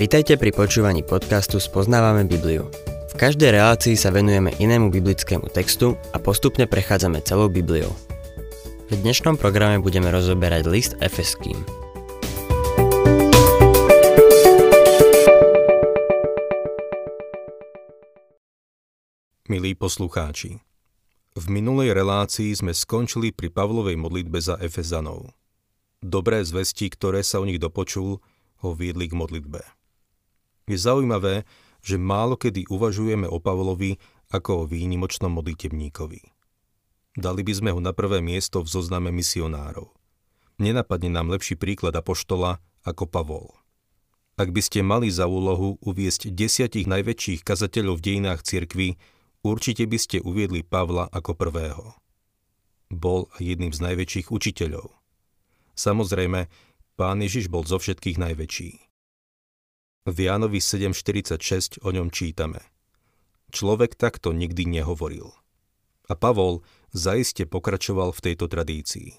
Vitajte pri počúvaní podcastu Spoznávame Bibliu. V každej relácii sa venujeme inému biblickému textu a postupne prechádzame celou Bibliou. V dnešnom programe budeme rozoberať list Efeským. Milí poslucháči, v minulej relácii sme skončili pri Pavlovej modlitbe za Efezanov. Dobré zvesti, ktoré sa o nich dopočul, ho viedli k modlitbe. Je zaujímavé, že málo kedy uvažujeme o Pavlovi ako o výnimočnom modlitebníkovi. Dali by sme ho na prvé miesto v zozname misionárov. Nenapadne nám lepší príklad apoštola ako Pavol. Ak by ste mali za úlohu uviesť desiatich najväčších kazateľov v dejinách cirkvy, určite by ste uviedli Pavla ako prvého. Bol jedným z najväčších učiteľov. Samozrejme, pán Ježiš bol zo všetkých najväčší. V Jánovi 7.46 o ňom čítame. Človek takto nikdy nehovoril. A Pavol zaiste pokračoval v tejto tradícii.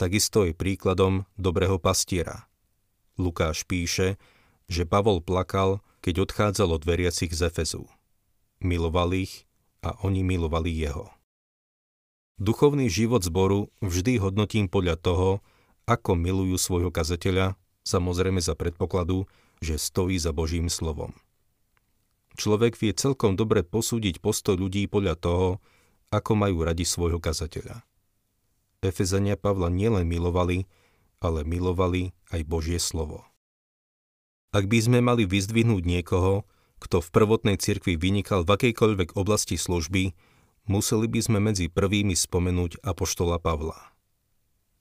Takisto je príkladom dobrého pastiera. Lukáš píše, že Pavol plakal, keď odchádzal od veriacich z Efezu. Miloval ich a oni milovali jeho. Duchovný život zboru vždy hodnotím podľa toho, ako milujú svojho kazateľa, samozrejme za predpokladu, že stojí za Božím slovom. Človek vie celkom dobre posúdiť postoj ľudí podľa toho, ako majú radi svojho kazateľa. Efezania Pavla nielen milovali, ale milovali aj Božie slovo. Ak by sme mali vyzdvihnúť niekoho, kto v prvotnej cirkvi vynikal v akejkoľvek oblasti služby, museli by sme medzi prvými spomenúť apoštola Pavla.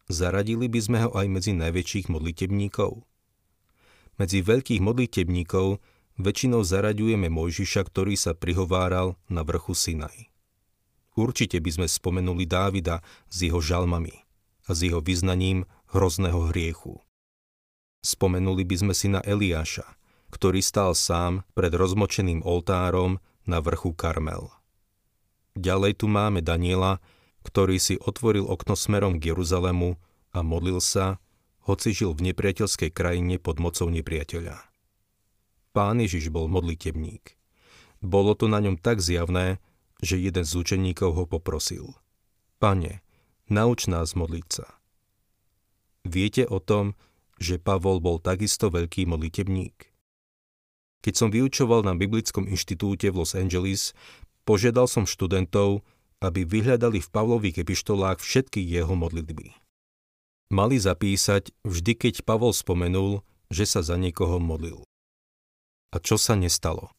Zaradili by sme ho aj medzi najväčších modlitebníkov. Medzi veľkých modlitebníkov väčšinou zaraďujeme Mojžiša, ktorý sa prihováral na vrchu Sinaj. Určite by sme spomenuli Dávida s jeho žalmami a s jeho vyznaním hrozného hriechu. Spomenuli by sme si na Eliáša, ktorý stál sám pred rozmočeným oltárom na vrchu Karmel. Ďalej tu máme Daniela, ktorý si otvoril okno smerom k Jeruzalému a modlil sa, hoci žil v nepriateľskej krajine pod mocou nepriateľa. Pán Ježiš bol modlitebník. Bolo to na ňom tak zjavné, že jeden z učeníkov ho poprosil. Pane, nauč nás modliť sa. Viete o tom, že Pavol bol takisto veľký modlitebník? Keď som vyučoval na Biblickom inštitúte v Los Angeles, požiadal som študentov, aby vyhľadali v Pavlových epištolách všetky jeho modlitby. Mali zapísať vždy, keď Pavol spomenul, že sa za niekoho modlil. A čo sa nestalo?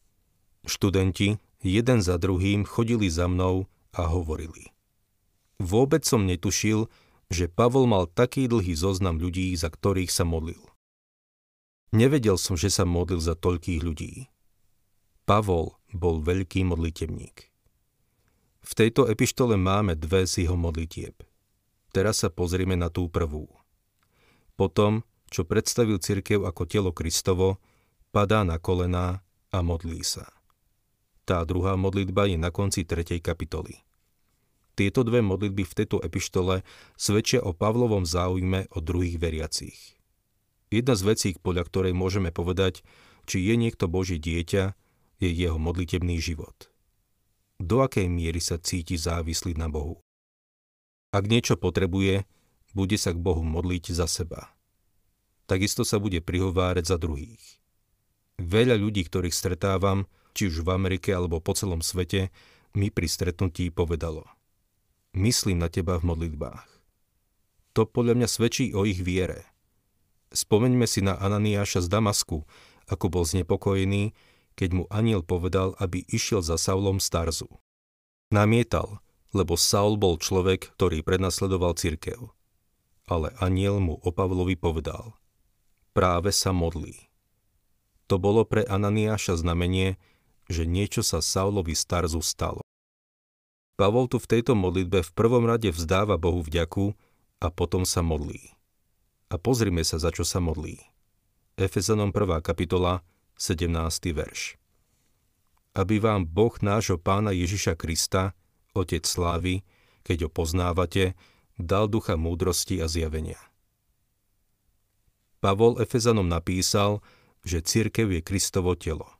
Študenti jeden za druhým chodili za mnou a hovorili. Vôbec som netušil, že Pavol mal taký dlhý zoznam ľudí, za ktorých sa modlil. Nevedel som, že sa modlil za toľkých ľudí. Pavol bol veľký modlitebník. V tejto epištole máme dve z jeho modlitieb. Teraz sa pozrieme na tú prvú. Potom, čo predstavil cirkev ako telo Kristovo, padá na kolená a modlí sa. Tá druhá modlitba je na konci 3. kapitoly. Tieto dve modlitby v tejto epištole svedčia o Pavlovom záujme o druhých veriacich. Jedna z vecí, podľa ktorej môžeme povedať, či je niekto Boží dieťa, je jeho modlitebný život. Do akej miery sa cíti závislý na Bohu? Ak niečo potrebuje, bude sa k Bohu modliť za seba. Takisto sa bude prihovárať za druhých. Veľa ľudí, ktorých stretávam, či už v Amerike alebo po celom svete, mi pri stretnutí povedalo. Myslím na teba v modlitbách. To podľa mňa svedčí o ich viere – Spomeňme si na Ananiáša z Damasku, ako bol znepokojený, keď mu aniel povedal, aby išiel za Saulom z Tarzu. Namietal, lebo Saul bol človek, ktorý prenasledoval cirkev. Ale aniel mu o Pavlovi povedal, práve sa modlí. To bolo pre Ananiáša znamenie, že niečo sa Saulovi z Tarzu stalo. Pavol tu v tejto modlitbe v prvom rade vzdáva Bohu vďaku a potom sa modlí a pozrime sa, za čo sa modlí. Efezanom 1. kapitola, 17. verš. Aby vám Boh nášho pána Ježiša Krista, Otec slávy, keď ho poznávate, dal ducha múdrosti a zjavenia. Pavol Efezanom napísal, že církev je Kristovo telo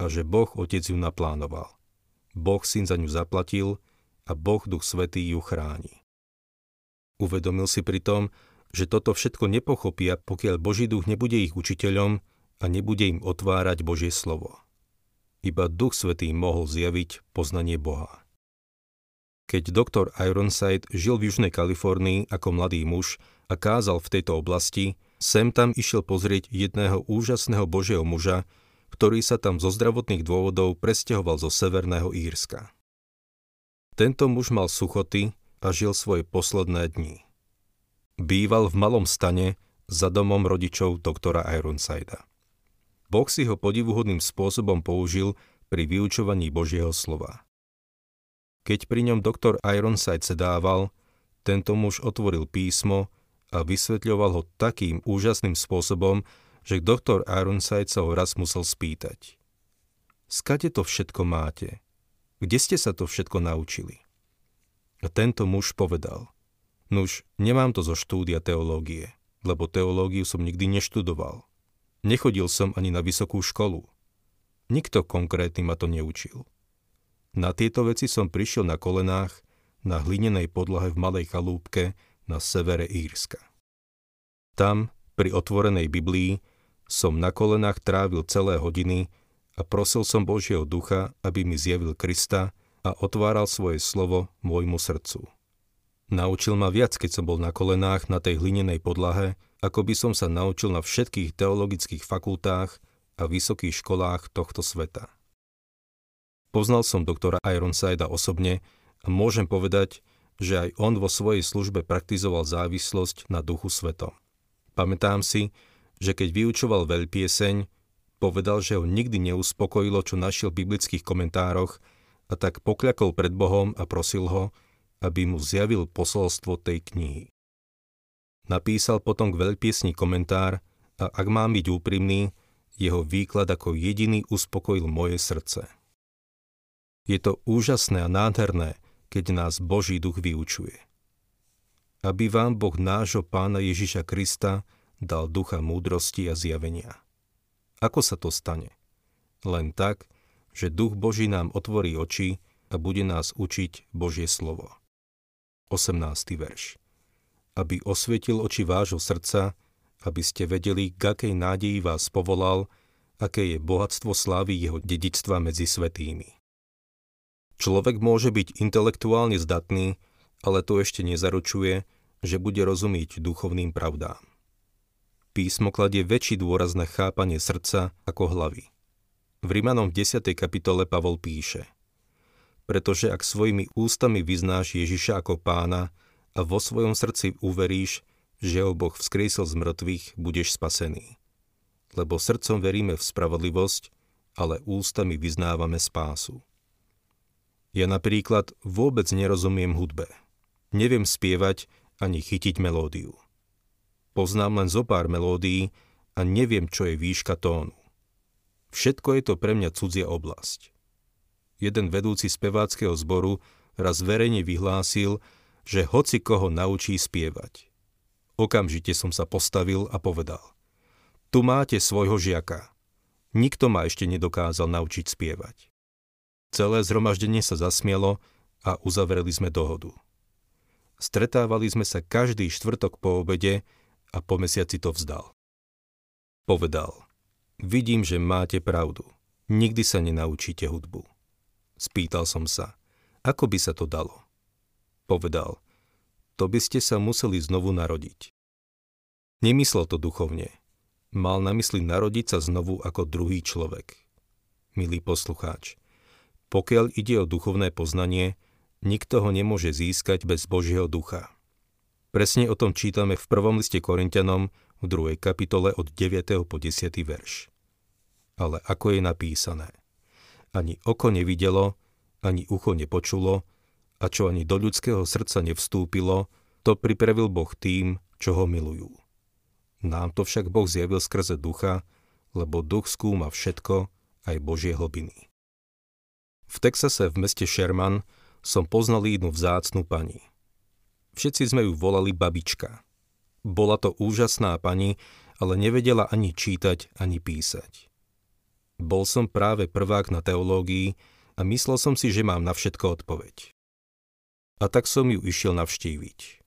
a že Boh Otec ju naplánoval. Boh Syn za ňu zaplatil a Boh Duch Svetý ju chráni. Uvedomil si pritom, že toto všetko nepochopia, pokiaľ Boží duch nebude ich učiteľom a nebude im otvárať Božie slovo. Iba Duch Svetý mohol zjaviť poznanie Boha. Keď doktor Ironside žil v Južnej Kalifornii ako mladý muž a kázal v tejto oblasti, sem tam išiel pozrieť jedného úžasného Božieho muža, ktorý sa tam zo zdravotných dôvodov presťahoval zo Severného Írska. Tento muž mal suchoty a žil svoje posledné dni. Býval v malom stane za domom rodičov doktora Ironsida. Boh si ho podivuhodným spôsobom použil pri vyučovaní Božieho slova. Keď pri ňom doktor Ironside sedával, tento muž otvoril písmo a vysvetľoval ho takým úžasným spôsobom, že doktor Ironside sa ho raz musel spýtať. Skade to všetko máte? Kde ste sa to všetko naučili? A tento muž povedal. Nuž, nemám to zo štúdia teológie, lebo teológiu som nikdy neštudoval. Nechodil som ani na vysokú školu. Nikto konkrétny ma to neučil. Na tieto veci som prišiel na kolenách, na hlinenej podlahe v malej chalúbke na severe Írska. Tam, pri otvorenej Biblii, som na kolenách trávil celé hodiny a prosil som Božieho ducha, aby mi zjavil Krista a otváral svoje slovo môjmu srdcu. Naučil ma viac, keď som bol na kolenách na tej hlinenej podlahe, ako by som sa naučil na všetkých teologických fakultách a vysokých školách tohto sveta. Poznal som doktora Ironsida osobne a môžem povedať, že aj on vo svojej službe praktizoval závislosť na duchu svetom. Pamätám si, že keď vyučoval veľpieseň, povedal, že ho nikdy neuspokojilo, čo našiel v biblických komentároch a tak pokľakol pred Bohom a prosil ho, aby mu zjavil posolstvo tej knihy. Napísal potom k veľpiesni komentár a ak mám byť úprimný, jeho výklad ako jediný uspokojil moje srdce. Je to úžasné a nádherné, keď nás Boží duch vyučuje. Aby vám Boh nášho pána Ježiša Krista dal ducha múdrosti a zjavenia. Ako sa to stane? Len tak, že duch Boží nám otvorí oči a bude nás učiť Božie slovo. 18. verš. Aby osvietil oči vášho srdca, aby ste vedeli, k akej nádeji vás povolal, aké je bohatstvo slávy jeho dedičstva medzi svetými. Človek môže byť intelektuálne zdatný, ale to ešte nezaručuje, že bude rozumieť duchovným pravdám. Písmo kladie väčší dôraz na chápanie srdca ako hlavy. V Rímanom v 10. kapitole Pavol píše – pretože ak svojimi ústami vyznáš Ježiša ako pána a vo svojom srdci uveríš, že ho Boh vzkriesol z mŕtvych, budeš spasený. Lebo srdcom veríme v spravodlivosť, ale ústami vyznávame spásu. Ja napríklad vôbec nerozumiem hudbe. Neviem spievať ani chytiť melódiu. Poznám len zo pár melódií a neviem, čo je výška tónu. Všetko je to pre mňa cudzia oblasť jeden vedúci speváckého zboru raz verejne vyhlásil, že hoci koho naučí spievať. Okamžite som sa postavil a povedal. Tu máte svojho žiaka. Nikto ma ešte nedokázal naučiť spievať. Celé zhromaždenie sa zasmielo a uzavreli sme dohodu. Stretávali sme sa každý štvrtok po obede a po mesiaci to vzdal. Povedal, vidím, že máte pravdu. Nikdy sa nenaučíte hudbu. Spýtal som sa, ako by sa to dalo. Povedal, to by ste sa museli znovu narodiť. Nemyslel to duchovne. Mal na mysli narodiť sa znovu ako druhý človek. Milý poslucháč, pokiaľ ide o duchovné poznanie, nikto ho nemôže získať bez Božieho ducha. Presne o tom čítame v prvom liste Korintianom v 2. kapitole od 9. po 10. verš. Ale ako je napísané – ani oko nevidelo, ani ucho nepočulo, a čo ani do ľudského srdca nevstúpilo, to pripravil Boh tým, čo ho milujú. Nám to však Boh zjavil skrze ducha, lebo duch skúma všetko, aj Božie hlbiny. V Texase v meste Sherman som poznal jednu vzácnú pani. Všetci sme ju volali babička. Bola to úžasná pani ale nevedela ani čítať, ani písať. Bol som práve prvák na teológii a myslel som si, že mám na všetko odpoveď. A tak som ju išiel navštíviť.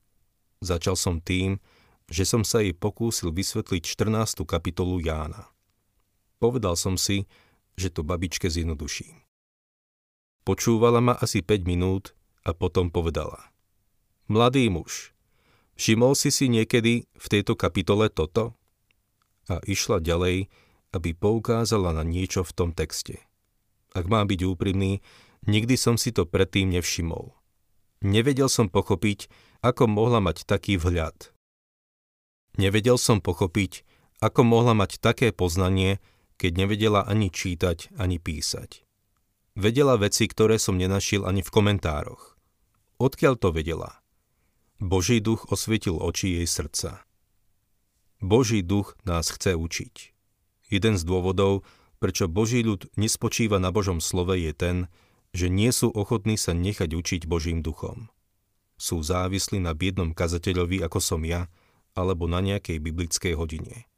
Začal som tým, že som sa jej pokúsil vysvetliť 14. kapitolu Jána. Povedal som si, že to babičke zjednoduším. Počúvala ma asi 5 minút a potom povedala. Mladý muž, všimol si si niekedy v tejto kapitole toto? A išla ďalej, aby poukázala na niečo v tom texte. Ak mám byť úprimný, nikdy som si to predtým nevšimol. Nevedel som pochopiť, ako mohla mať taký vhľad. Nevedel som pochopiť, ako mohla mať také poznanie, keď nevedela ani čítať, ani písať. Vedela veci, ktoré som nenašiel ani v komentároch. Odkiaľ to vedela? Boží duch osvietil oči jej srdca. Boží duch nás chce učiť. Jeden z dôvodov, prečo Boží ľud nespočíva na Božom slove je ten, že nie sú ochotní sa nechať učiť Božím duchom. Sú závislí na biednom kazateľovi ako som ja, alebo na nejakej biblickej hodine.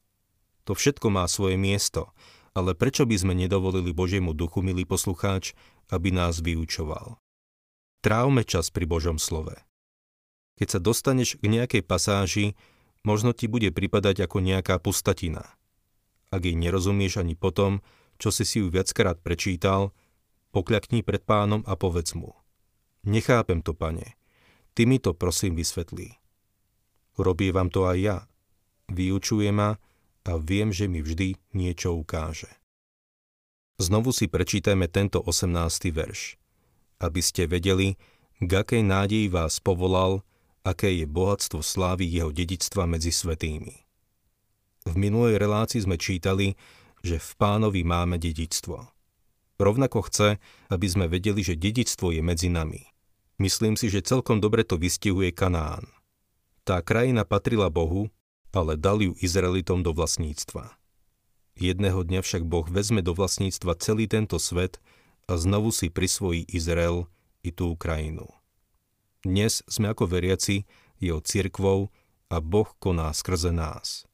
To všetko má svoje miesto ale prečo by sme nedovolili Božiemu duchu, milý poslucháč, aby nás vyučoval? Trávme čas pri Božom slove. Keď sa dostaneš k nejakej pasáži, možno ti bude pripadať ako nejaká pustatina. Ak jej nerozumieš ani potom, čo si si ju viackrát prečítal, pokľakni pred pánom a povedz mu. Nechápem to, pane. Ty mi to prosím vysvetlí. Robí vám to aj ja. Vyučuje ma, a viem, že mi vždy niečo ukáže. Znovu si prečítajme tento 18. verš, aby ste vedeli, k akej nádeji vás povolal, aké je bohatstvo slávy jeho dedictva medzi svetými. V minulej relácii sme čítali, že v pánovi máme dedictvo. Rovnako chce, aby sme vedeli, že dedictvo je medzi nami. Myslím si, že celkom dobre to vystihuje Kanán. Tá krajina patrila Bohu ale dal ju Izraelitom do vlastníctva. Jedného dňa však Boh vezme do vlastníctva celý tento svet a znovu si prisvojí Izrael i tú krajinu. Dnes sme ako veriaci jeho cirkvou a Boh koná skrze nás.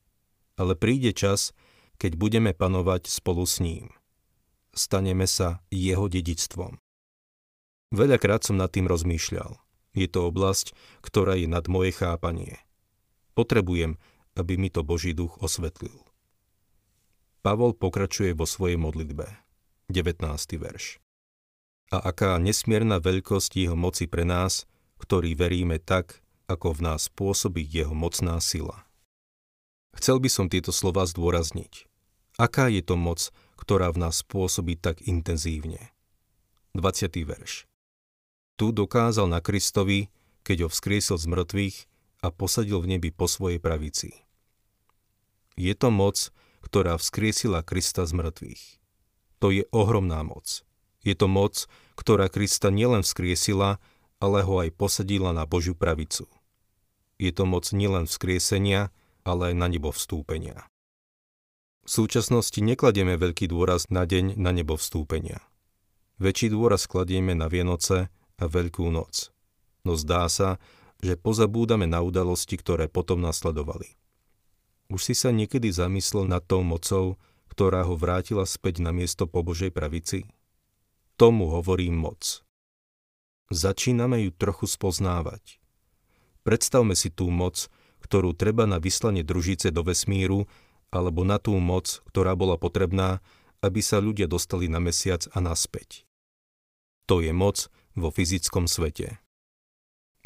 Ale príde čas, keď budeme panovať spolu s ním. Staneme sa jeho dedictvom. Veľakrát som nad tým rozmýšľal. Je to oblasť, ktorá je nad moje chápanie. Potrebujem, aby mi to Boží duch osvetlil. Pavol pokračuje vo svojej modlitbe. 19. verš. A aká nesmierna veľkosť jeho moci pre nás, ktorý veríme tak, ako v nás pôsobí jeho mocná sila. Chcel by som tieto slova zdôrazniť. Aká je to moc, ktorá v nás pôsobí tak intenzívne? 20. verš. Tu dokázal na Kristovi, keď ho vzkriesil z mŕtvych a posadil v nebi po svojej pravici. Je to moc, ktorá vzkriesila Krista z mŕtvych. To je ohromná moc. Je to moc, ktorá Krista nielen vzkriesila, ale ho aj posadila na Božiu pravicu. Je to moc nielen vzkriesenia, ale aj na nebo vstúpenia. V súčasnosti nekladieme veľký dôraz na deň na nebo vstúpenia. Väčší dôraz kladieme na Vianoce a Veľkú noc. No zdá sa, že pozabúdame na udalosti, ktoré potom nasledovali. Už si sa niekedy zamyslel nad tou mocou, ktorá ho vrátila späť na miesto po Božej pravici? Tomu hovorím moc. Začíname ju trochu spoznávať. Predstavme si tú moc, ktorú treba na vyslanie družice do vesmíru, alebo na tú moc, ktorá bola potrebná, aby sa ľudia dostali na mesiac a naspäť. To je moc vo fyzickom svete.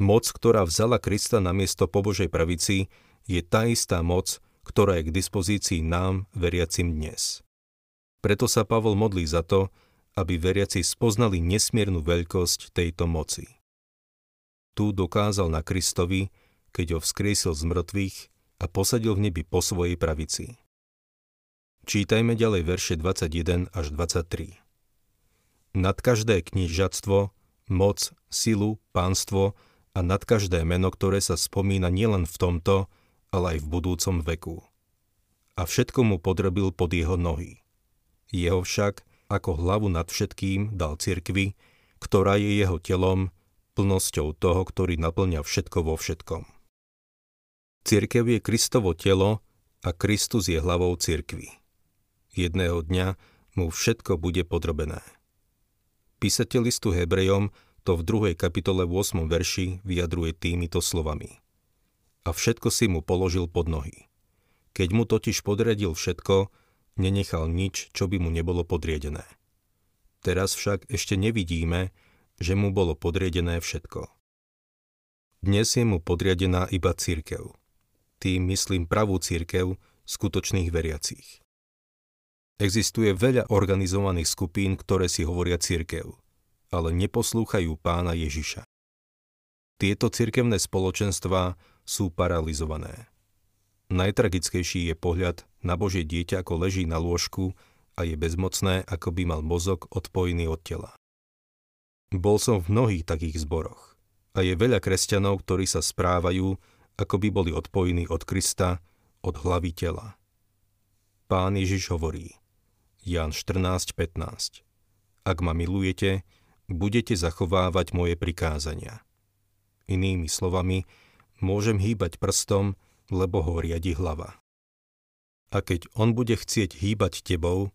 Moc, ktorá vzala Krista na miesto po Božej pravici, je tá istá moc, ktorá je k dispozícii nám, veriacim dnes. Preto sa Pavol modlí za to, aby veriaci spoznali nesmiernu veľkosť tejto moci. Tu dokázal na Kristovi, keď ho vzkriesil z mŕtvych a posadil v nebi po svojej pravici. Čítajme ďalej verše 21 až 23. Nad každé knižatstvo, moc, silu, pánstvo a nad každé meno, ktoré sa spomína nielen v tomto, ale aj v budúcom veku. A všetko mu podrobil pod jeho nohy. Jeho však, ako hlavu nad všetkým, dal cirkvi, ktorá je jeho telom, plnosťou toho, ktorý naplňa všetko vo všetkom. Cirkev je Kristovo telo a Kristus je hlavou cirkvy. Jedného dňa mu všetko bude podrobené. Písateľ listu Hebrejom to v 2. kapitole v 8. verši vyjadruje týmito slovami. A všetko si mu položil pod nohy. Keď mu totiž podriadil všetko, nenechal nič, čo by mu nebolo podriedené. Teraz však ešte nevidíme, že mu bolo podriedené všetko. Dnes je mu podriadená iba církev. Tým myslím pravú církev skutočných veriacich. Existuje veľa organizovaných skupín, ktoré si hovoria církev, ale neposlúchajú pána Ježiša. Tieto cirkevné spoločenstvá sú paralizované. Najtragickejší je pohľad na Božie dieťa, ako leží na lôžku a je bezmocné, ako by mal mozog odpojený od tela. Bol som v mnohých takých zboroch a je veľa kresťanov, ktorí sa správajú, ako by boli odpojení od Krista, od hlavy tela. Pán Ježiš hovorí, Jan 14.15 Ak ma milujete, budete zachovávať moje prikázania. Inými slovami, môžem hýbať prstom, lebo ho riadi hlava. A keď on bude chcieť hýbať tebou,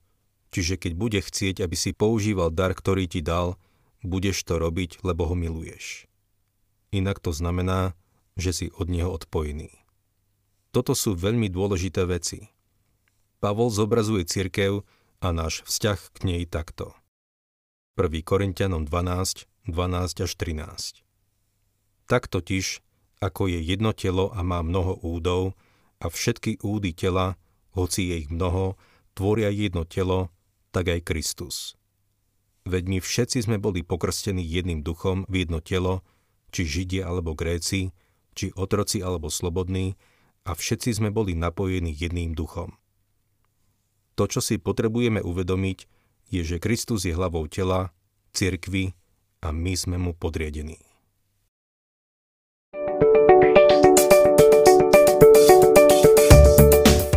čiže keď bude chcieť, aby si používal dar, ktorý ti dal, budeš to robiť, lebo ho miluješ. Inak to znamená, že si od neho odpojený. Toto sú veľmi dôležité veci. Pavol zobrazuje cirkev a náš vzťah k nej takto. 1. Korintianom 12, 12 až 13. Tak totiž, ako je jedno telo a má mnoho údov, a všetky údy tela, hoci je ich mnoho, tvoria jedno telo, tak aj Kristus. Veď my všetci sme boli pokrstení jedným duchom v jedno telo, či Židia alebo Gréci, či otroci alebo slobodní, a všetci sme boli napojení jedným duchom. To, čo si potrebujeme uvedomiť, je, že Kristus je hlavou tela, cirkvy a my sme mu podriadení.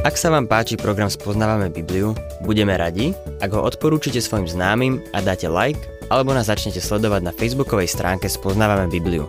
Ak sa vám páči program Spoznávame Bibliu, budeme radi, ak ho odporúčite svojim známym a dáte like, alebo nás začnete sledovať na facebookovej stránke Spoznávame Bibliu.